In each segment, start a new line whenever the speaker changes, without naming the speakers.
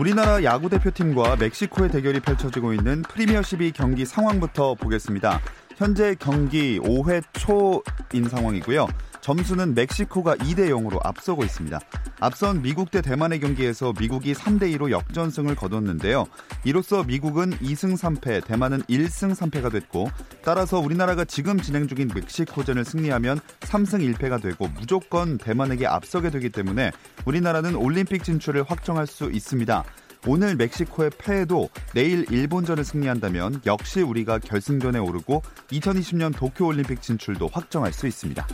우리나라 야구 대표팀과 멕시코의 대결이 펼쳐지고 있는 프리미어 12 경기 상황부터 보겠습니다. 현재 경기 5회 초인 상황이고요. 점수는 멕시코가 2대 0으로 앞서고 있습니다. 앞선 미국 대 대만의 경기에서 미국이 3대 2로 역전승을 거뒀는데요. 이로써 미국은 2승 3패, 대만은 1승 3패가 됐고 따라서 우리나라가 지금 진행 중인 멕시코전을 승리하면 3승 1패가 되고 무조건 대만에게 앞서게 되기 때문에 우리나라는 올림픽 진출을 확정할 수 있습니다. 오늘 멕시코의 패에도 내일 일본전을 승리한다면 역시 우리가 결승전에 오르고 2020년 도쿄올림픽 진출도 확정할 수 있습니다.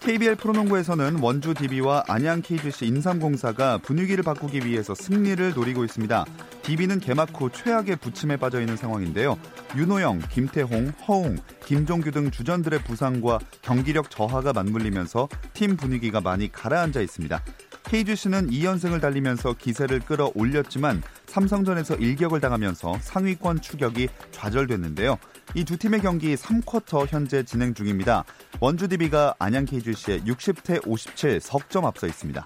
KBL 프로농구에서는 원주 DB와 안양 KGC 인삼공사가 분위기를 바꾸기 위해서 승리를 노리고 있습니다. DB는 개막 후 최악의 부침에 빠져 있는 상황인데요. 윤호영, 김태홍, 허웅, 김종규 등 주전들의 부상과 경기력 저하가 맞물리면서 팀 분위기가 많이 가라앉아 있습니다. KGC는 2연승을 달리면서 기세를 끌어올렸지만 삼성전에서 일격을 당하면서 상위권 추격이 좌절됐는데요. 이 두 팀의 경기 3쿼터 현재 진행 중입니다. 원주 DB가 안양 KGC에 60대 57 석점 앞서 있습니다.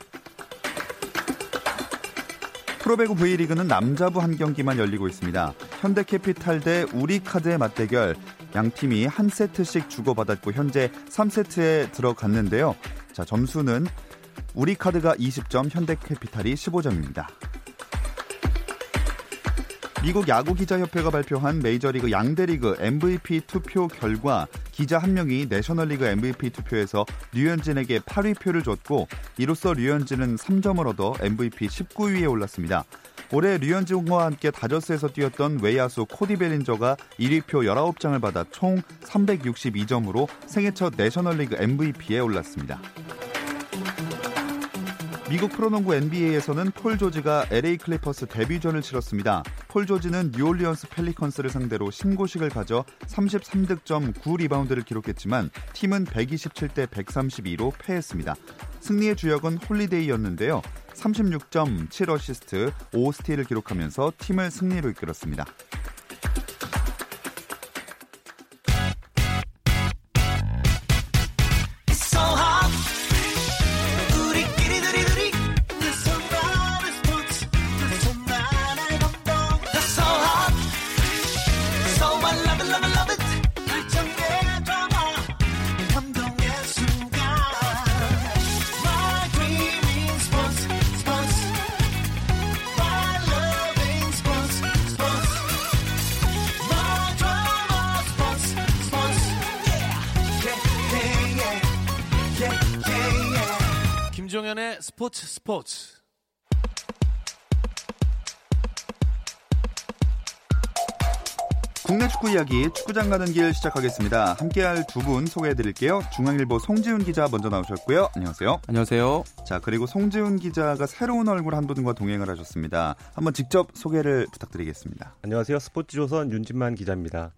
프로배구 V리그는 남자부 한 경기만 열리고 있습니다. 현대캐피탈 대 우리카드의 맞대결. 양 팀이 한 세트씩 주고받았고 현재 3세트에 들어갔는데요. 자, 점수는 우리카드가 20점, 현대캐피탈이 15점입니다. 미국 야구 기자 협회가 발표한 메이저리그 양대리그 MVP 투표 결과 기자 한 명이 내셔널리그 MVP 투표에서 류현진에게 8위 표를 줬고 이로써 류현진은 3점을 얻어 MVP 19위에 올랐습니다. 올해 류현진과 함께 다저스에서 뛰었던 외야수 코디 벨린저가 1위 표 19장을 받아 총 362점으로 생애 첫 내셔널리그 MVP에 올랐습니다. 미국 프로농구 NBA에서는 폴 조지가 LA 클리퍼스 데뷔전을 치렀습니다. 폴 조지는 뉴올리언스 펠리컨스를 상대로 신고식을 가져 33득점 9리바운드를 기록했지만 팀은 127대 132로 패했습니다. 승리의 주역은 홀리데이였는데요. 36점, 7어시스트, 5스틸을 기록하면서 팀을 승리로 이끌었습니다.
김종현의 스포츠 스포츠.
국내 축구 이야기 축구장 가는 길 시작하겠습니다. 함께할 두 분 소개해드릴게요. 중앙일보 송지훈 기자 먼저 나오셨고요. 안녕하세요.
안녕하세요.
자 그리고 송지훈 기자가 새로운 얼굴 한 분과 동행을 하셨습니다. 한번 직접 소개를 부탁드리겠습니다.
안녕하세요. 스포츠조선 윤진만 기자입니다.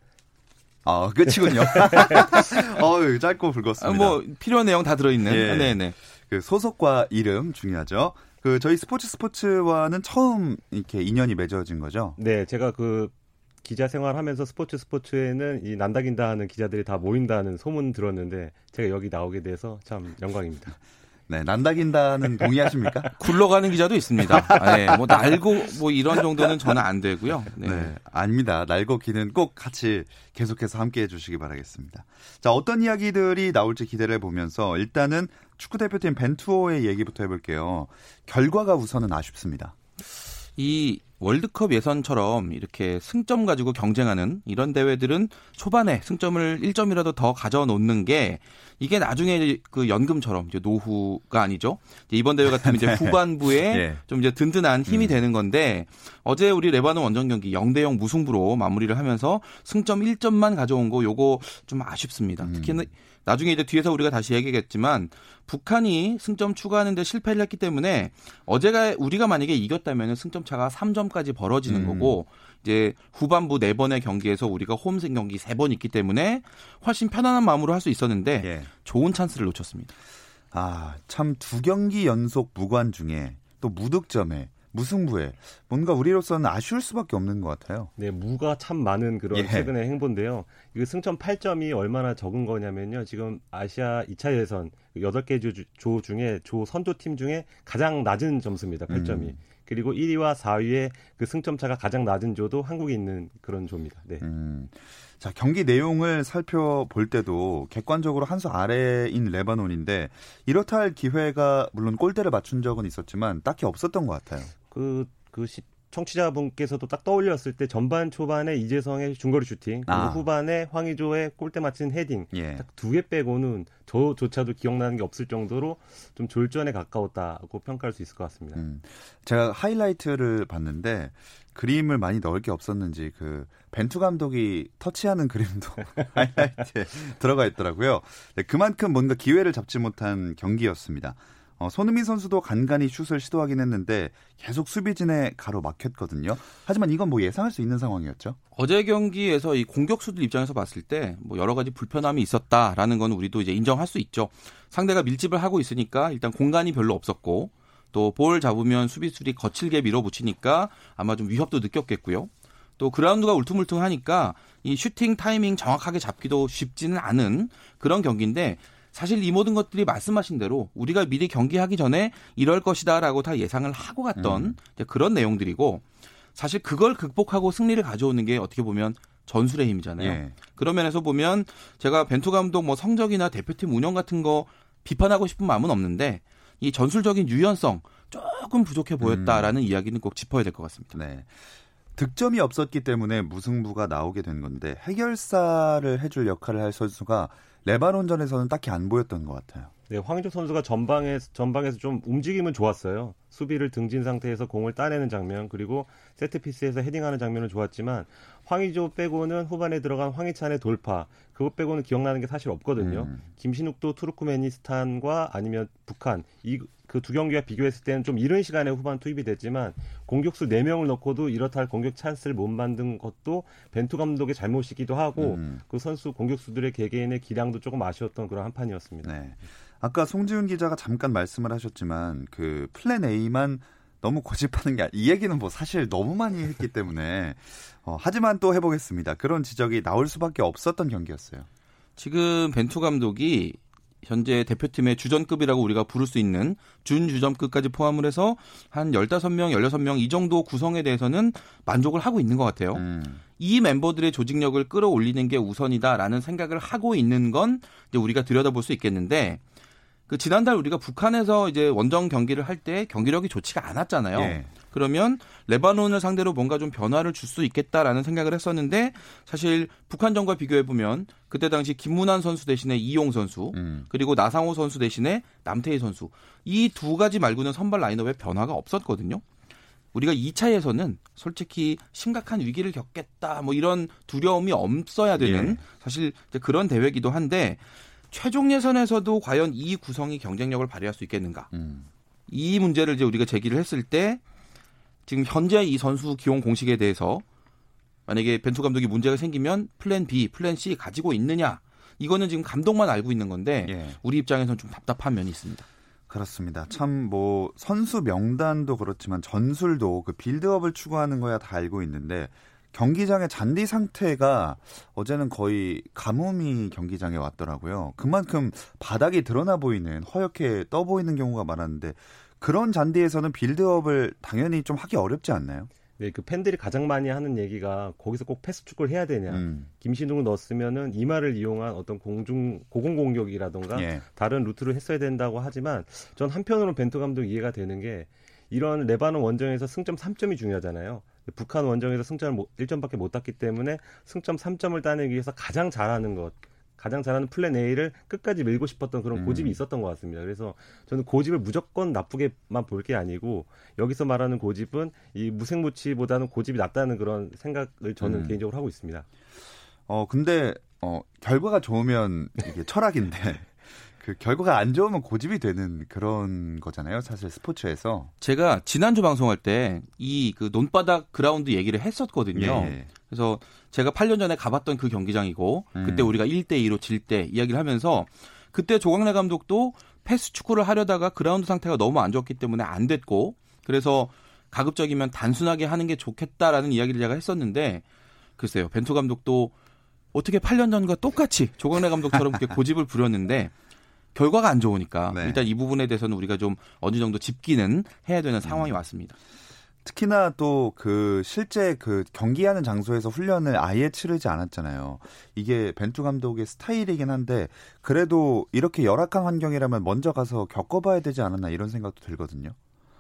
아 끝이군요. 어 짧고 굵었습니다.
아, 뭐 필요한 내용 다 들어있는.
예.
네네.
그 소속과 이름 중요하죠. 그 저희 스포츠 스포츠와는 처음 이렇게 인연이 맺어진 거죠.
네, 제가 그 기자 생활하면서 스포츠 스포츠에는 이 난다긴다 하는 기자들이 다 모인다는 소문 들었는데 제가 여기 나오게 돼서 참 영광입니다.
네, 난다긴다는 동의하십니까?
굴러가는 기자도 있습니다. 아, 네, 뭐 날고 뭐 이런 정도는 저는 안 되고요. 네.
네. 아닙니다. 날고 기는 꼭 같이 계속해서 함께 해주시기 바라겠습니다. 자, 어떤 이야기들이 나올지 기대를 보면서 일단은 축구 대표팀 벤투어의 얘기부터 해볼게요. 결과가 우선은 아쉽습니다.
이 월드컵 예선처럼 이렇게 승점 가지고 경쟁하는 이런 대회들은 초반에 승점을 1점이라도 더 가져 놓는 게 이게 나중에 그 연금처럼 이제 노후가 아니죠. 이번 대회 같으면 이제 후반부에
예.
좀 이제 든든한 힘이 되는 건데 어제 우리 레바논 원정 경기 0대 0 무승부로 마무리를 하면서 승점 1점만 가져온 거 요거 좀 아쉽습니다. 특히는 나중에 이제 뒤에서 우리가 다시 얘기겠지만 북한이 승점 추가하는데 실패를 했기 때문에 어제가 우리가 만약에 이겼다면 승점 차가 3점까지 벌어지는
음.
거고 이제 후반부 네 번의 경기에서 우리가 홈승 경기 세번 있기 때문에 훨씬 편안한 마음으로 할 수 있었는데
예.
좋은 찬스를 놓쳤습니다.
아, 참 두 경기 연속 무관 중에 또 무득점에 무승부에 뭔가 우리로서는 아쉬울 수밖에 없는 것 같아요.
네, 무가 참 많은 그런
예.
최근의 행보인데요. 이거 승점 8점이 얼마나 적은 거냐면요. 지금 아시아 2차 예선 8개 조, 조 중에 조 선두팀 중에 가장 낮은 점수입니다. 8점이.
음.
그리고 1위와 4위의 그 승점 차가 가장 낮은 조도 한국에 있는 그런 조입니다. 네.
음. 자, 경기 내용을 살펴볼 때도 객관적으로 한 수 아래인 레바논인데 이렇다 할 기회가 물론 골대를 맞춘 적은 있었지만 딱히 없었던 것 같아요.
그, 그 시, 청취자분께서도 딱 떠올렸을 때 전반 초반에 이재성의 중거리 슈팅, 그리고
아.
후반에 황의조의 골대 맞힌 헤딩,
예.
딱두 개 빼고는 저조차도 기억나는 게 없을 정도로 좀 졸전에 가까웠다고 평가할 수 있을 것 같습니다.
음. 제가 하이라이트를 봤는데 그림을 많이 넣을 게 없었는지 그 벤투 감독이 터치하는 그림도 하이라이트에 들어가 있더라고요. 네, 그만큼 뭔가 기회를 잡지 못한 경기였습니다. 어, 손흥민 선수도 간간히 슛을 시도하긴 했는데 계속 수비진에 가로막혔거든요. 하지만 이건 뭐 예상할 수 있는 상황이었죠.
어제 경기에서 이 공격수들 입장에서 봤을 때 뭐 여러 가지 불편함이 있었다라는 건 우리도 이제 인정할 수 있죠. 상대가 밀집을 하고 있으니까 일단 공간이 별로 없었고 또 볼 잡으면 수비수들이 거칠게 밀어붙이니까 아마 좀 위협도 느꼈겠고요. 또 그라운드가 울퉁불퉁하니까 이 슈팅 타이밍 정확하게 잡기도 쉽지는 않은 그런 경기인데 사실 이 모든 것들이 말씀하신 대로 우리가 미리 경기하기 전에 이럴 것이다라고 다 예상을 하고 갔던
음.
그런 내용들이고 사실 그걸 극복하고 승리를 가져오는 게 어떻게 보면 전술의 힘이잖아요.
예.
그런 면에서 보면 제가 벤투 감독 뭐 성적이나 대표팀 운영 같은 거 비판하고 싶은 마음은 없는데 이 전술적인 유연성 조금 부족해 보였다라는 이야기는 꼭 짚어야 될 것 같습니다.
네. 득점이 없었기 때문에 무승부가 나오게 된 건데 해결사를 해줄 역할을 할 선수가 레바논전에서는 딱히 안 보였던 것 같아요.
네, 황의조 선수가 전방에 전방에서 좀 움직임은 좋았어요. 수비를 등진 상태에서 공을 따내는 장면 그리고 세트 피스에서 헤딩하는 장면은 좋았지만 황의조 빼고는 후반에 들어간 황희찬의 돌파 그것 빼고는 기억나는 게 사실 없거든요.
음.
김신욱도 투르크메니스탄과 아니면 북한 이 그 두 경기와 비교했을 때는 좀 이른 시간에 후반 투입이 됐지만 공격수 4명을 넣고도 이렇다 할 공격 찬스를 못 만든 것도 벤투 감독의 잘못이기도 하고
음.
그 선수 공격수들의 개개인의 기량도 조금 아쉬웠던 그런 한 판이었습니다.
네. 아까 송지훈 기자가 잠깐 말씀을 하셨지만 그 플랜 A만 너무 고집하는 게 이 얘기는 뭐 사실 너무 많이 했기 때문에 어, 하지만 또 해보겠습니다. 그런 지적이 나올 수밖에 없었던 경기였어요.
지금 벤투 감독이 현재 대표팀의 주전급이라고 우리가 부를 수 있는 준주전급까지 포함을 해서 한 15명, 16명 이 정도 구성에 대해서는 만족을 하고 있는 것 같아요.
음.
이 멤버들의 조직력을 끌어올리는 게 우선이다라는 생각을 하고 있는 건 이제 우리가 들여다볼 수 있겠는데 그 지난달 우리가 북한에서 이제 원정 경기를 할 때 경기력이 좋지가 않았잖아요.
예.
그러면 레바논을 상대로 뭔가 좀 변화를 줄 수 있겠다라는 생각을 했었는데 사실 북한전과 비교해 보면 그때 당시 김문환 선수 대신에 이용 선수
음.
그리고 나상호 선수 대신에 남태희 선수 이 두 가지 말고는 선발 라인업에 변화가 없었거든요. 우리가 2차에서는 솔직히 심각한 위기를 겪겠다 뭐 이런 두려움이 없어야 되는
예.
사실 그런 대회기도 한데 최종 예선에서도 과연 이 구성이 경쟁력을 발휘할 수 있겠는가?
음.
이 문제를 이제 우리가 제기를 했을 때 지금 현재 이 선수 기용 공식에 대해서 만약에 벤투 감독이 문제가 생기면 플랜 B, 플랜 C 가지고 있느냐? 이거는 지금 감독만 알고 있는 건데
예.
우리 입장에서는 좀 답답한 면이 있습니다.
그렇습니다. 참 뭐 선수 명단도 그렇지만 전술도 그 빌드업을 추구하는 거야 다 알고 있는데 경기장의 잔디 상태가 어제는 거의 가뭄이 경기장에 왔더라고요. 그만큼 바닥이 드러나 보이는 허옇게 떠 보이는 경우가 많았는데 그런 잔디에서는 빌드업을 당연히 좀 하기 어렵지 않나요?
네, 그 팬들이 가장 많이 하는 얘기가 거기서 꼭 패스 축구를 해야 되냐.
음.
김신욱을 넣었으면은 이마를 이용한 어떤 공중 고공 공격이라던가
예.
다른 루트를 했어야 된다고 하지만 전 한편으로는 벤투 감독 이해가 되는 게 이런 레바논 원정에서 승점 3점이 중요하잖아요. 북한 원정에서 승점을 못- 1점밖에 못 땄기 때문에 승점 3점을 따내기 위해서 가장 잘하는 것, 가장 잘하는 플랜 A를 끝까지 밀고 싶었던 그런
음.
고집이 있었던 것 같습니다. 그래서 저는 고집을 무조건 나쁘게만 볼 게 아니고 여기서 말하는 고집은 이 무색무취보다는 고집이 낫다는 그런 생각을 저는
음.
개인적으로 하고 있습니다.
어 근데 어 결과가 좋으면 이게 철학인데 그 결과가 안 좋으면 고집이 되는 그런 거잖아요. 사실 스포츠에서.
제가 지난주 방송할 때 이 그 논바닥 그라운드 얘기를 했었거든요.
예.
그래서 제가 8년 전에 가봤던 그 경기장이고 그때
음.
우리가 1대 2로 질 때 이야기를 하면서 그때 조광래 감독도 패스 축구를 하려다가 그라운드 상태가 너무 안 좋았기 때문에 안 됐고 그래서 가급적이면 단순하게 하는 게 좋겠다라는 이야기를 제가 했었는데 글쎄요 벤투 감독도 어떻게 8년 전과 똑같이 조광래 감독처럼 그렇게 고집을 부렸는데 결과가 안 좋으니까
네.
일단 이 부분에 대해서는 우리가 좀 어느 정도 짚기는 해야 되는 상황이 왔습니다.
특히나 또 그 실제 그 경기하는 장소에서 훈련을 아예 치르지 않았잖아요. 이게 벤투 감독의 스타일이긴 한데 그래도 이렇게 열악한 환경이라면 먼저 가서 겪어봐야 되지 않았나 이런 생각도 들거든요.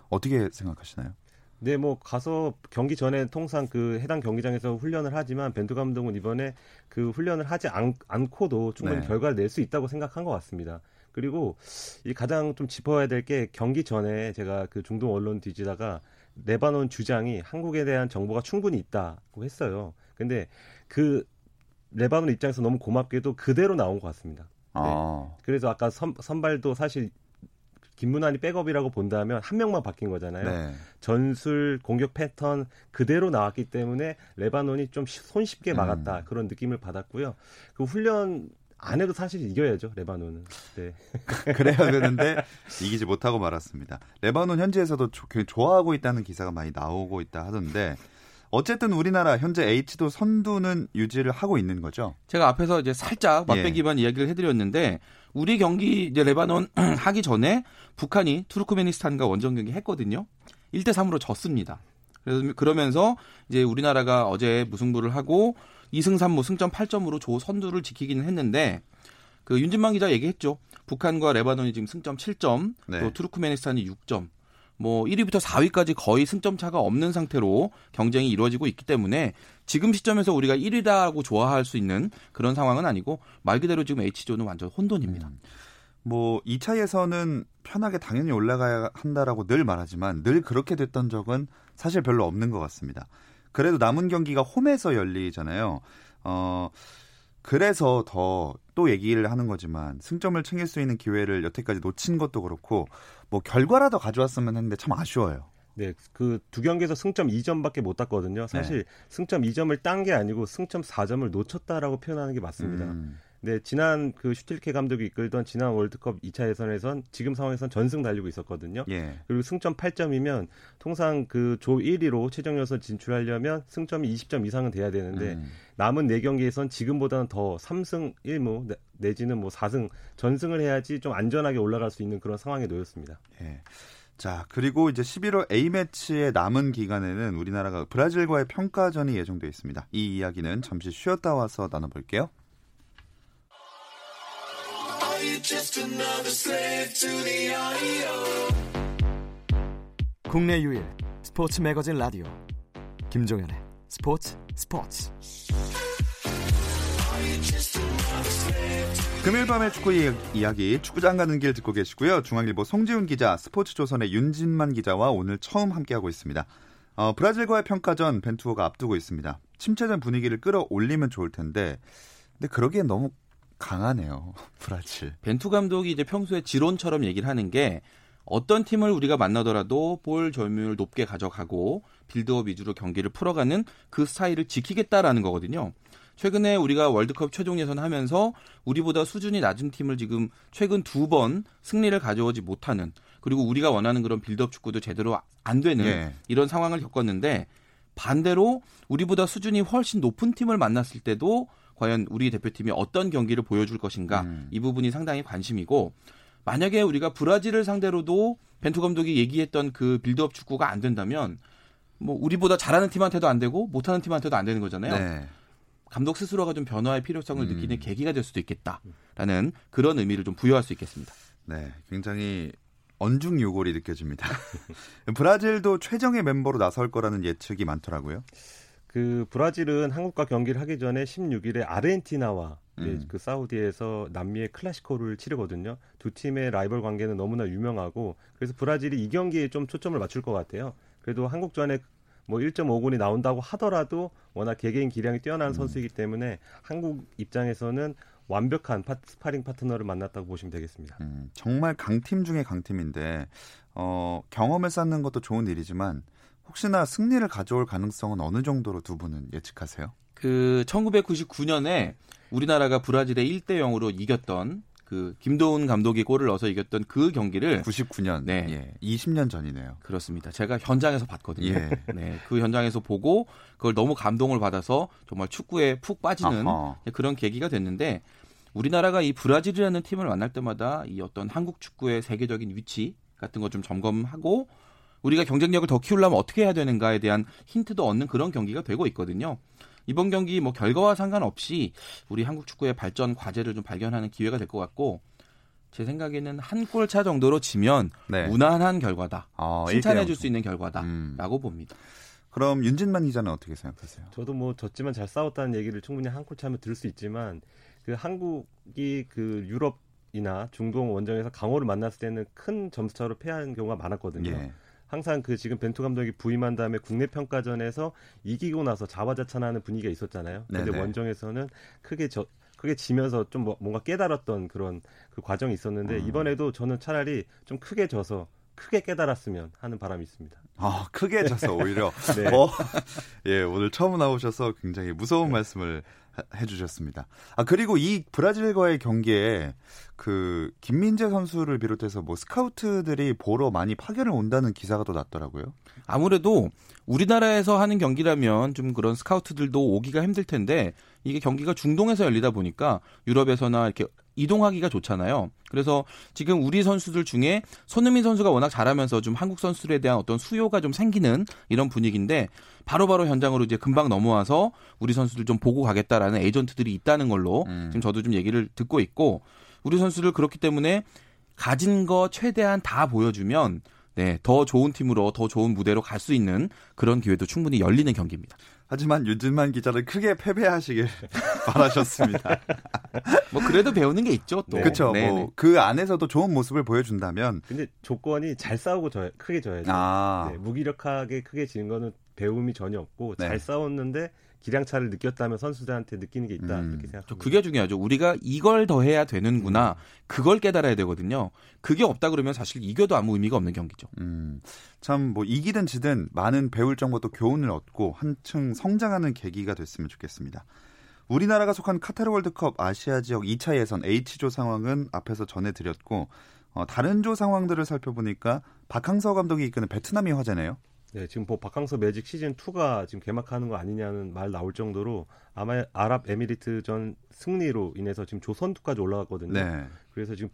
어떻게 생각하시나요?
네, 뭐 가서 경기 전에 통상 그 해당 경기장에서 훈련을 하지만 벤투 감독은 이번에 그 훈련을 하지 않, 않고도 충분히
네.
결과를 낼 수 있다고 생각한 것 같습니다. 그리고 이 가장 좀 짚어야 될 게 경기 전에 제가 그 중동 언론 뒤지다가 레바논 주장이 한국에 대한 정보가 충분히 있다고 했어요. 근데 그 레바논 입장에서 너무 고맙게도 그대로 나온 것 같습니다.
아,
그래서 아까 선, 선발도 사실 김문환이 백업이라고 본다면 한 명만 바뀐 거잖아요.
네.
전술 공격 패턴 그대로 나왔기 때문에 레바논이 좀 시- 손쉽게
음.
막았다 그런 느낌을 받았고요. 그 훈련 안 해도 사실 이겨야죠 레바논은. 네.
그래야 되는데 이기지 못하고 말았습니다. 레바논 현지에서도 조- 굉장히 좋아하고 있다는 기사가 많이 나오고 있다 하던데 어쨌든 우리나라 현재 H조 선두는 유지를 하고 있는 거죠.
제가 앞에서 이제 살짝 맛배기만 이야기를 해드렸는데 우리 경기 이제 레바논 하기 전에 북한이 투르크메니스탄과 원정 경기 했거든요. 1대 3으로 졌습니다. 그래서 그러면서 이제 우리나라가 어제 무승부를 하고 2승 3무 승점 8점으로 조 선두를 지키기는 했는데 그 윤진만 기자 얘기했죠. 북한과 레바논이 지금 승점 7점,
네.
또 투르크메니스탄이 6점. 뭐 1위부터 4위까지 거의 승점 차가 없는 상태로 경쟁이 이루어지고 있기 때문에 지금 시점에서 우리가 1위라고 좋아할 수 있는 그런 상황은 아니고 말 그대로 지금 H조는 완전 혼돈입니다.
뭐 2차 예선은 편하게 당연히 올라가야 한다라고 늘 말하지만 늘 그렇게 됐던 적은 사실 별로 없는 것 같습니다. 그래도 남은 경기가 홈에서 열리잖아요. 어 그래서 더 또 얘기를 하는 거지만 승점을 챙길 수 있는 기회를 여태까지 놓친 것도 그렇고 뭐 결과라도 가져왔으면 했는데 참 아쉬워요.
네, 그 두 경기에서 승점 2점밖에 못 땄거든요. 사실 승점 2점을 딴 게 아니고 승점 4점을 놓쳤다라고 표현하는 게 맞습니다.
음,
네, 지난 그 슈틸케 감독이 이끌던 지난 월드컵 2차 예선에선 지금 상황에선 전승 달리고 있었거든요.
예.
그리고 승점 8점이면 통상 그 조 1위로 최종 예선 진출하려면 승점이 20점 이상은 돼야 되는데
음.
남은 4경기에선 지금보다는 더 3승 1무 내- 내지는 뭐 4승 전승을 해야지 좀 안전하게 올라갈 수 있는 그런 상황에 놓였습니다.
예. 자, 그리고 이제 11월 A매치의 남은 기간에는 우리나라가 브라질과의 평가전이 예정돼 있습니다. 이 이야기는 잠시 쉬었다 와서 나눠 볼게요.
국내 유일 스포츠 매거진 라디오 김종현의 스포츠 스포츠
금요일 밤의 축구 이- 이야기 축구장 가는 길 듣고 계시고요. 중앙일보 송지훈 기자, 스포츠조선의 윤진만 기자와 오늘 처음 함께하고 있습니다. 어, 브라질과의 평가전 벤투어가 앞두고 있습니다. 침체된 분위기를 끌어올리면 좋을 텐데 근데 그러기엔 너무 강하네요. 브라질.
벤투 감독이 이제 평소에 지론처럼 얘기를 하는 게 어떤 팀을 우리가 만나더라도 볼 점유율 높게 가져가고 빌드업 위주로 경기를 풀어가는 그 스타일을 지키겠다라는 거거든요. 최근에 우리가 월드컵 최종 예선 하면서 우리보다 수준이 낮은 팀을 지금 최근 두 번 승리를 가져오지 못하는 그리고 우리가 원하는 그런 빌드업 축구도 제대로 안 되는
예.
이런 상황을 겪었는데 반대로 우리보다 수준이 훨씬 높은 팀을 만났을 때도 과연 우리 대표팀이 어떤 경기를 보여줄 것인가
음.
이 부분이 상당히 관심이고 만약에 우리가 브라질을 상대로도 벤투 감독이 얘기했던 그 빌드업 축구가 안 된다면 뭐 우리보다 잘하는 팀한테도 안 되고 못하는 팀한테도 안 되는 거잖아요.
네.
감독 스스로가 좀 변화의 필요성을
음.
느끼는 계기가 될 수도 있겠다라는 그런 의미를 좀 부여할 수 있겠습니다.
네, 굉장히 언중 요골이 느껴집니다. 브라질도 최정의 멤버로 나설 거라는 예측이 많더라고요.
그 브라질은 한국과 경기를 하기 전에 16일에 아르헨티나와
음.
그 사우디에서 남미의 Clásico를 치르거든요. 두 팀의 라이벌 관계는 너무나 유명하고 그래서 브라질이 이 경기에 좀 초점을 맞출 것 같아요. 그래도 한국전에 뭐 1.5군이 나온다고 하더라도 워낙 개개인 기량이
음.
뛰어난 선수이기 때문에 한국 입장에서는 완벽한 파, 스파링 파트너를 만났다고 보시면 되겠습니다.
음, 정말 강팀 중에 강팀인데 어, 경험을 쌓는 것도 좋은 일이지만 혹시나 승리를 가져올 가능성은 어느 정도로 두 분은 예측하세요?
그 1999년에 우리나라가 브라질에 1대 0으로 이겼던 그 김도훈 감독이 골을 넣어서 이겼던 그 경기를
99년,
네.
예, 20년 전이네요.
그렇습니다. 제가 현장에서 봤거든요.
예.
네, 그 현장에서 보고 그걸 너무 감동을 받아서 정말 축구에 푹 빠지는
아하.
그런 계기가 됐는데 우리나라가 이 브라질이라는 팀을 만날 때마다 이 어떤 한국 축구의 세계적인 위치 같은 거 좀 점검하고 우리가 경쟁력을 더 키우려면 어떻게 해야 되는가에 대한 힌트도 얻는 그런 경기가 되고 있거든요. 이번 경기 뭐 결과와 상관없이 우리 한국 축구의 발전 과제를 좀 발견하는 기회가 될 것 같고 제 생각에는 한 골 차 정도로 지면
네.
무난한 결과다.
어,
칭찬해
1대0.
줄수 있는 결과다라고
음.
봅니다.
그럼 윤진만 기자는 어떻게 생각하세요?
저도 뭐 졌지만 잘 싸웠다는 얘기를 충분히 한 콜차면 들을 수 있지만 그 한국이 그 유럽 이나 중동 원정에서 강호를 만났을 때는 큰 점수차로 패한 경우가 많았거든요.
예.
항상 그 지금 벤투 감독이 부임한 다음에 국내 평가전에서 이기고 나서 자화자찬하는 분위기가 있었잖아요. 근데
네네.
원정에서는 크게 저 크게 지면서 좀 뭐- 뭔가 깨달았던 그런 그 과정이 있었는데
음.
이번에도 저는 차라리 좀 크게 져서 크게 깨달았으면 하는 바람이 있습니다.
아, 크게 져서 오히려
네.
어, 예, 오늘 처음 나오셔서 굉장히 무서운 말씀을 하- 해주셨습니다. 아, 그리고 이 브라질과의 경기에 그 김민재 선수를 비롯해서 뭐 스카우트들이 보러 많이 파견을 온다는 기사가 또 났더라고요.
아무래도 우리나라에서 하는 경기라면 좀 그런 스카우트들도 오기가 힘들 텐데 이게 경기가 중동에서 열리다 보니까 유럽에서나 이렇게 이동하기가 좋잖아요. 그래서 지금 우리 선수들 중에 손흥민 선수가 워낙 잘하면서 좀 한국 선수들에 대한 어떤 수요가 좀 생기는 이런 분위기인데 바로 바로 현장으로 이제 금방 넘어와서 우리 선수들 좀 보고 가겠다라는 에이전트들이 있다는 걸로
음.
지금 저도 좀 얘기를 듣고 있고 우리 선수들 그렇기 때문에 가진 거 최대한 다 보여주면 네, 더 좋은 팀으로 더 좋은 무대로 갈 수 있는 그런 기회도 충분히 열리는 경기입니다.
하지만 윤진만 기자는 크게 패배하시길 바라셨습니다.
뭐 그래도 배우는 게 있죠. 또.
그렇죠.
네네.
뭐그 안에서도 좋은 모습을 보여준다면
근데 조건이 잘 싸우고 져 크게 져야죠.
아,
네, 무기력하게 크게 지는 거는 배움이 전혀 없고
네.
잘 싸웠는데 기량차를 느꼈다면 선수들한테 느끼는 게 있다
음.
이렇게
저
생각합니다.
그게 중요하죠. 우리가 이걸 더 해야 되는구나. 그걸 깨달아야 되거든요. 그게 없다 그러면 사실 이겨도 아무 의미가 없는 경기죠.
음, 참뭐 이기든 지든 많은 배울 정보 또 교훈을 얻고 한층 성장하는 계기가 됐으면 좋겠습니다. 우리나라가 속한 카타르 월드컵 아시아 지역 2차 예선 H조 상황은 앞에서 전해드렸고 어, 다른 조 상황들을 살펴보니까 박항서 감독이 이끄는 베트남이 화제네요.
네, 지금 뭐 박항서 매직 시즌 2가 지금 개막하는 거 아니냐는 말 나올 정도로 아마 아랍 에미리트전 승리로 인해서 지금 조선투까지 올라갔거든요.
네.
그래서 지금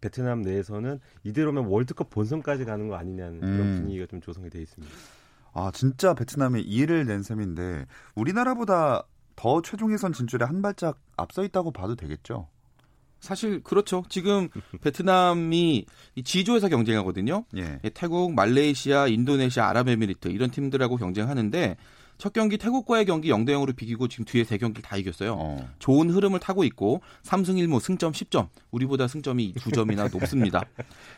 베트남 내에서는 이대로면 월드컵 본선까지 가는 거 아니냐는 그런
음.
분위기가 좀 조성이 돼 있습니다.
아 진짜 베트남이 이를 낸 셈인데 우리나라보다 더 최종 예선 진출에 한 발짝 앞서 있다고 봐도 되겠죠.
사실 그렇죠. 지금 베트남이 이 G조에서 경쟁하거든요.
예.
예, 태국, 말레이시아, 인도네시아, 아랍에미리트 이런 팀들하고 경쟁하는데 첫 경기 태국과의 경기 0대 0으로 비기고 지금 뒤에 세 경기를 다 이겼어요.
어.
좋은 흐름을 타고 있고 3승 1무 승점 10점. 우리보다 승점이 두 점이나 높습니다.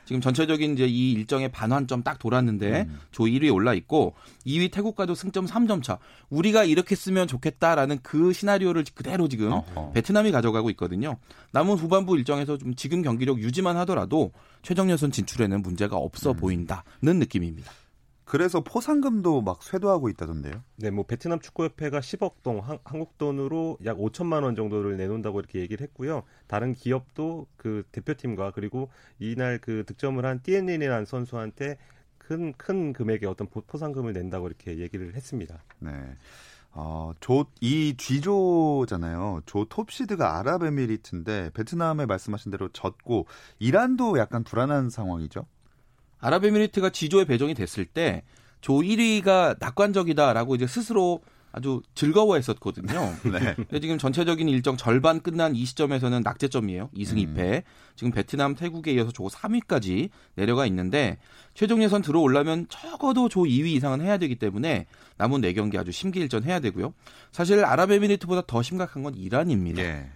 지금 전체적인 이제 이 일정의 반환점 딱 돌았는데
음.
조 1위에 올라 있고 2위 태국과도 승점 3점 차. 우리가 이렇게 쓰면 좋겠다라는 그 시나리오를 그대로 지금
어허.
베트남이 가져가고 있거든요. 남은 후반부 일정에서 좀 지금 경기력 유지만 하더라도 최종 예선 진출에는 문제가 없어
음.
보인다는 느낌입니다.
그래서 포상금도 막 쇄도하고 있다던데요.
네, 뭐 베트남 축구협회가 10억 동 한, 한국 돈으로 약 5천만 원 정도를 내놓는다고 이렇게 얘기를 했고요. 다른 기업도 그 대표팀과 그리고 이날 그 득점을 한 띠엔린이라는 선수한테 큰 큰 금액의 어떤 보- 포상금을 낸다고 이렇게 얘기를 했습니다.
네. 어, 조, 이 G조잖아요. 조 톱시드가 아랍에미리트인데 베트남에 말씀하신 대로 졌고 이란도 약간 불안한 상황이죠.
아랍에미리트가 지조에 배정이 됐을 때 조 1위가 낙관적이다라고 이제 스스로 아주 즐거워했었거든요.
네.
근데 지금 전체적인 일정 절반 끝난 이 시점에서는 낙제점이에요. 2승
음.
2패. 지금 베트남, 태국에 이어서 조 3위까지 내려가 있는데 최종 예선 들어오려면 적어도 조 2위 이상은 해야 되기 때문에 남은 4경기 아주 심기일전 해야 되고요. 사실 아랍에미리트보다 더 심각한 건 이란입니다.
예.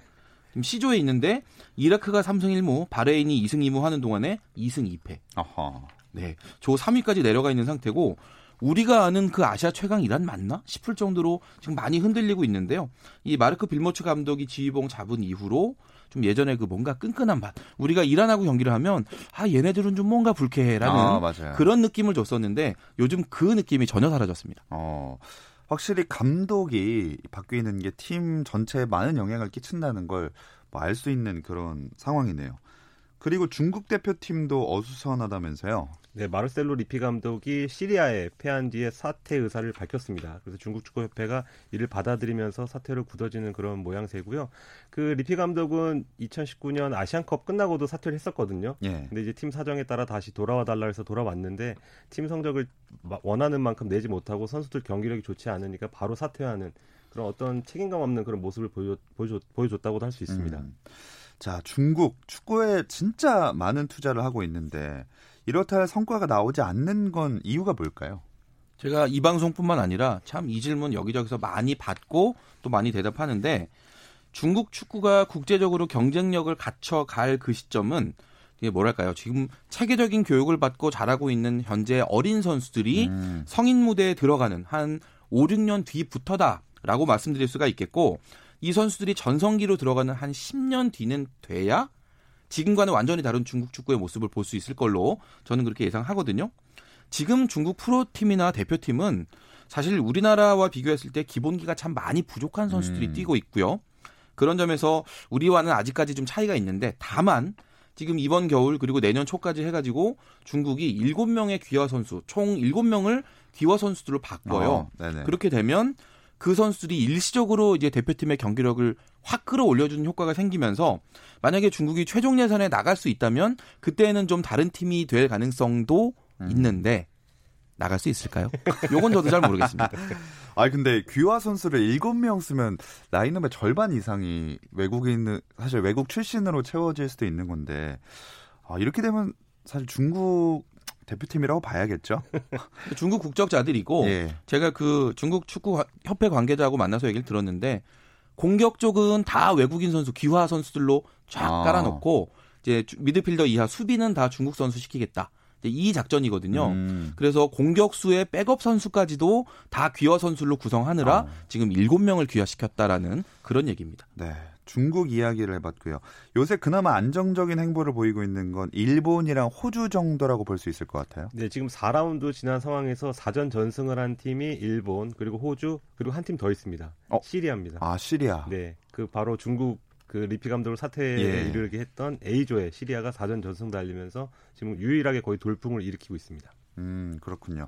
지금 C조에 있는데 이라크가 3승 1무, 바레인이 2승 2무 하는 동안에 2승 2패.
어허.
네. 조 3위까지 내려가 있는 상태고 우리가 아는 그 아시아 최강 이란 맞나 싶을 정도로 지금 많이 흔들리고 있는데요. 이 마르크 빌모츠 감독이 지휘봉 잡은 이후로 좀 예전에 그 뭔가 끈끈한 맛. 우리가 이란하고 경기를 하면 아 얘네들은 좀 뭔가 불쾌해라는
아.
그런 느낌을 줬었는데 요즘 그 느낌이 전혀 사라졌습니다.
어, 확실히 감독이 바뀌는 게 팀 전체에 많은 영향을 끼친다는 걸뭐알수 있는 그런 상황이네요. 그리고 중국 대표팀도 어수선하다면서요.
네, 마르셀로 리피 감독이 시리아에 패한 뒤에 사퇴 의사를 밝혔습니다. 그래서 중국 축구협회가 이를 받아들이면서 사퇴를 굳어지는 그런 모양새고요. 그 리피 감독은 2019년 아시안컵 끝나고도 사퇴를 했었거든요.
예.
근데 이제 팀 사정에 따라 다시 돌아와 달라 해서 돌아왔는데 팀 성적을 마- 원하는 만큼 내지 못하고 선수들 경기력이 좋지 않으니까 바로 사퇴하는 그런 어떤 책임감 없는 그런 모습을 보여, 보여줬, 보여줬다고도 할 수 있습니다.
음. 자, 중국 축구에 진짜 많은 투자를 하고 있는데 이렇다 할 성과가 나오지 않는 건 이유가 뭘까요?
제가 이 방송뿐만 아니라 참 이 질문 여기저기서 많이 받고 또 많이 대답하는데 중국 축구가 국제적으로 경쟁력을 갖춰 갈 그 시점은 이게 뭐랄까요? 지금 체계적인 교육을 받고 자라고 있는 현재 어린 선수들이
음.
성인 무대에 들어가는 한 5, 6년 뒤부터다라고 말씀드릴 수가 있겠고 이 선수들이 전성기로 들어가는 한 10년 뒤는 돼야 지금과는 완전히 다른 중국 축구의 모습을 볼 수 있을 걸로 저는 그렇게 예상하거든요. 지금 중국 프로팀이나 대표팀은 사실 우리나라와 비교했을 때 기본기가 참 많이 부족한 선수들이
음.
뛰고 있고요. 그런 점에서 우리와는 아직까지 좀 차이가 있는데 다만 지금 이번 겨울 그리고 내년 초까지 해가지고 중국이 7명의 귀화 선수 총 7명을 귀화 선수들로 바꿔요.
어.
그렇게 되면 그 선수들이 일시적으로 이제 대표팀의 경기력을 확 끌어올려주는 효과가 생기면서 만약에 중국이 최종 예선에 나갈 수 있다면 그때는 좀 다른 팀이 될 가능성도
음.
있는데 나갈 수 있을까요? 요건 저도 잘 모르겠습니다.
아 근데 귀화 선수를 7명 쓰면 라인업의 절반 이상이 외국인 사실 외국 출신으로 채워질 수도 있는 건데 아, 이렇게 되면 사실 중국 대표팀이라고 봐야겠죠.
중국 국적자들이고
예.
제가 그 중국 축구 협회 관계자하고 만나서 얘기를 들었는데 공격 쪽은 다 외국인 선수 귀화 선수들로 쫙
아.
깔아놓고 이제 주- 미드필더 이하 수비는 다 중국 선수 시키겠다. 이 작전이거든요.
음.
그래서 공격수의 백업 선수까지도 다 귀화 선수로 구성하느라
아.
지금 7명을 귀화시켰다라는 그런 얘기입니다.
네. 중국 이야기를 해봤고요. 요새 그나마 안정적인 행보를 보이고 있는 건 일본이랑 호주 정도라고 볼 수 있을 것 같아요.
네, 지금 4라운드 지난 상황에서 4전 전승을 한 팀이 일본, 그리고 호주, 그리고 한 팀 더 있습니다.
어?
시리아입니다.
아 시리아.
네, 그 바로 중국 그 리피 감독을 사퇴에
예.
이르게 했던 A조의 시리아가 4전 전승 달리면서 지금 유일하게 거의 돌풍을 일으키고 있습니다.
음 그렇군요.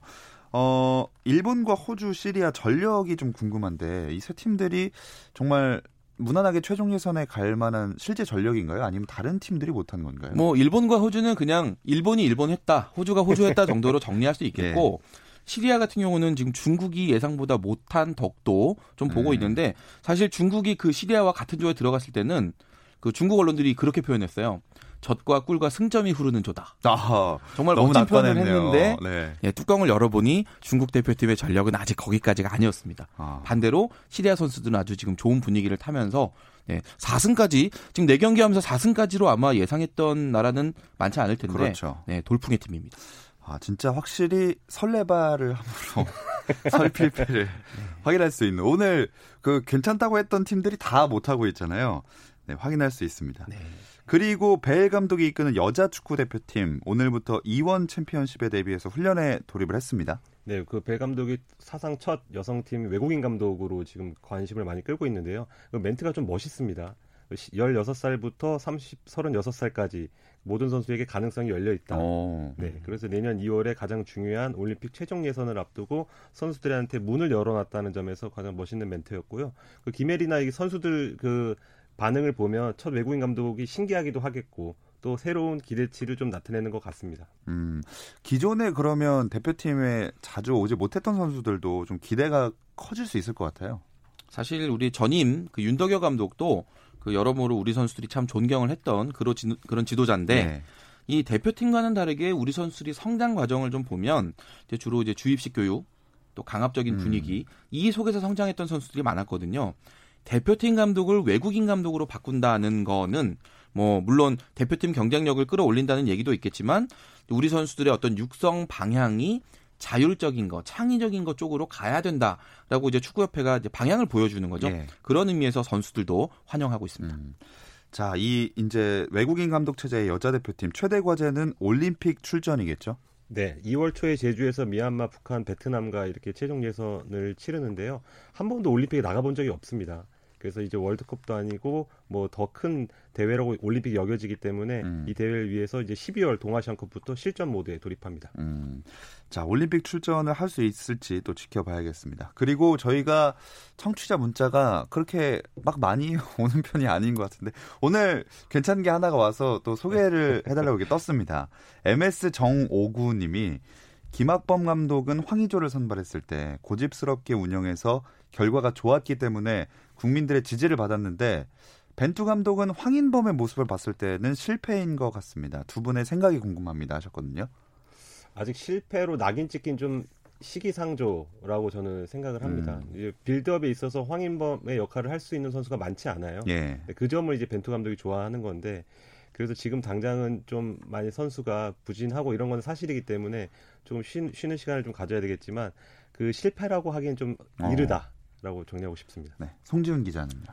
어 일본과 호주, 시리아 전력이 좀 궁금한데 이 세 팀들이 정말 무난하게 최종 예선에 갈 만한 실제 전력인가요? 아니면 다른 팀들이 못한 건가요?
뭐 일본과 호주는 그냥 일본이 일본 했다, 호주가 호주 했다 정도로 정리할 수 있겠고 시리아 같은 경우는 지금 중국이 예상보다 못한 덕도 좀 보고
음.
있는데 사실 중국이 그 시리아와 같은 조에 들어갔을 때는 그 중국 언론들이 그렇게 표현했어요. 젖과 꿀과 승점이 흐르는 조다.
아,
정말
너무
멋진 표현을. 했는데
네.
예, 뚜껑을 열어보니 중국 대표팀의 전력은 아직 거기까지가 아니었습니다.
아,
반대로 시리아 선수들은 아주 지금 좋은 분위기를 타면서 네, 4승까지 지금 4경기 하면서 4승까지로 아마 예상했던 나라는 많지 않을 텐데
그렇죠.
네, 돌풍의 팀입니다.
아 진짜 확실히 설레발을 함으로 설필패를 확인할 수 있는 오늘 그 괜찮다고 했던 팀들이 다 못하고 있잖아요. 네, 확인할 수 있습니다.
네.
그리고 벨 감독이 이끄는 여자 축구 대표팀 오늘부터 이원 챔피언십에 대비해서 훈련에 돌입을 했습니다.
네, 그 벨 감독이 사상 첫 여성팀 외국인 감독으로 지금 관심을 많이 끌고 있는데요. 그 멘트가 좀 멋있습니다. 16살부터 30, 36살까지 모든 선수에게 가능성이 열려 있다.
어.
네, 그래서 내년 2월에 가장 중요한 올림픽 최종 예선을 앞두고 선수들한테 문을 열어놨다는 점에서 가장 멋있는 멘트였고요. 그 김혜리나 이 선수들 그 반응을 보면 첫 외국인 감독이 신기하기도 하겠고 또 새로운 기대치를 좀 나타내는 것 같습니다.
음, 기존에 그러면 대표팀에 자주 오지 못했던 선수들도 좀 기대가 커질 수 있을 것 같아요.
사실 우리 전임 그 윤덕여 감독도 그 여러모로 우리 선수들이 참 존경을 했던 그런, 지, 그런 지도자인데
네.
이 대표팀과는 다르게 우리 선수들이 성장 과정을 좀 보면 이제 주로 이제 주입식 교육 또 강압적인
음.
분위기 이 속에서 성장했던 선수들이 많았거든요. 대표팀 감독을 외국인 감독으로 바꾼다는 거는 뭐 물론 대표팀 경쟁력을 끌어올린다는 얘기도 있겠지만 우리 선수들의 어떤 육성 방향이 자율적인 거, 창의적인 것 쪽으로 가야 된다라고 이제 축구협회가 이제 방향을 보여주는 거죠.
예.
그런 의미에서 선수들도 환영하고 있습니다.
음. 자, 이 이제 외국인 감독 체제의 여자 대표팀 최대 과제는 올림픽 출전이겠죠?
네, 2월 초에 제주에서 미얀마, 북한, 베트남과 이렇게 최종 예선을 치르는데요. 한 번도 올림픽에 나가본 적이 없습니다. 그래서 이제 월드컵도 아니고 뭐 더 큰 대회라고 올림픽이 여겨지기 때문에
음.
이 대회를 위해서 이제 12월 동아시안컵부터 실전 모드에 돌입합니다.
음. 자, 올림픽 출전을 할 수 있을지 또 지켜봐야겠습니다. 그리고 저희가 청취자 문자가 그렇게 막 많이 오는 편이 아닌 것 같은데 오늘 괜찮은 게 하나가 와서 또 소개를 해달라고 이렇게 떴습니다. MS 정오구님이 김학범 감독은 황의조를 선발했을 때 고집스럽게 운영해서 결과가 좋았기 때문에 국민들의 지지를 받았는데 벤투 감독은 황인범의 모습을 봤을 때는 실패인 것 같습니다. 두 분의 생각이 궁금합니다 하셨거든요.
아직 실패로 낙인 찍긴 좀 시기상조라고 저는 생각을 합니다. 이제 빌드업에 있어서 황인범의 역할을 할 수 있는 선수가 많지 않아요.
예.
네, 그 점을 이제 벤투 감독이 좋아하는 건데 그래서 지금 당장은 좀 많이 선수가 부진하고 이런 건 사실이기 때문에 좀 쉬, 쉬는 시간을 좀 가져야 되겠지만 그 실패라고 하기엔 좀
어.
이르다 라고 정리하고 싶습니다.
네. 송지훈 기자는요.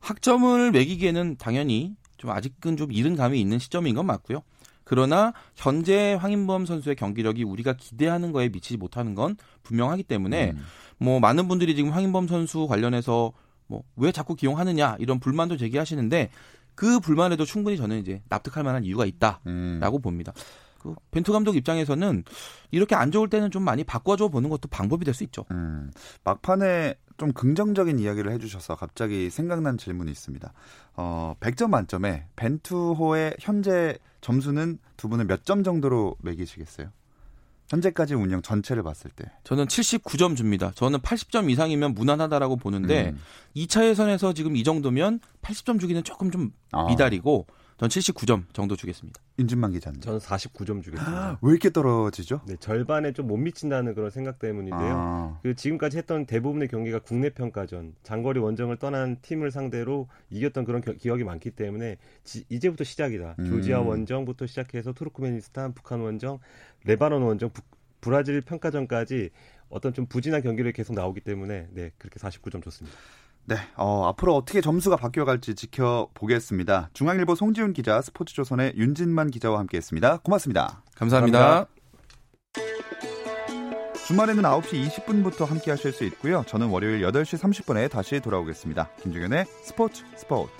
학점을 매기기에는 당연히 좀 아직은 좀 이른 감이 있는 시점인 건 맞고요. 그러나 현재 황인범 선수의 경기력이 우리가 기대하는 거에 미치지 못하는 건 분명하기 때문에
음.
뭐 많은 분들이 지금 황인범 선수 관련해서 뭐 왜 자꾸 기용하느냐 이런 불만도 제기하시는데 그 불만에도 충분히 저는 이제 납득할 만한 이유가 있다라고
음.
봅니다. 그 벤투 감독 입장에서는 이렇게 안 좋을 때는 좀 많이 바꿔줘 보는 것도 방법이 될 수 있죠.
음, 막판에 좀 긍정적인 이야기를 해주셔서 갑자기 생각난 질문이 있습니다. 어, 100점 만점에 벤투호의 현재 점수는 두 분은 몇 점 정도로 매기시겠어요? 현재까지 운영 전체를 봤을 때.
저는 79점 줍니다. 저는 80점 이상이면 무난하다라고 보는데
음.
2차 예선에서 지금 이 정도면 80점 주기는 조금 좀
아.
미달이고 전 79점 정도 주겠습니다.
윤진만 기자님.
저는 49점 주겠습니다.
왜 이렇게 떨어지죠?
네, 절반에 좀 못 미친다는 그런 생각 때문인데요.
아,
그 지금까지 했던 대부분의 경기가 국내 평가전, 장거리 원정을 떠난 팀을 상대로 이겼던 그런 겨- 기억이 많기 때문에 지- 이제부터 시작이다.
음.
조지아 원정부터 시작해서 투르크메니스탄, 북한 원정, 레바논 원정, 부- 브라질 평가전까지 어떤 좀 부진한 경기를 계속 나오기 때문에 네 그렇게 49점 좋습니다.
네, 어, 앞으로 어떻게 점수가 바뀌어갈지 지켜보겠습니다. 중앙일보 송지훈 기자, 스포츠조선의 윤진만 기자와 함께했습니다. 고맙습니다.
감사합니다.
주말에는 9시 20분부터 함께 하실 수 있고요. 저는 월요일 8시 30분에 다시 돌아오겠습니다. 김종현의 스포츠 스포츠.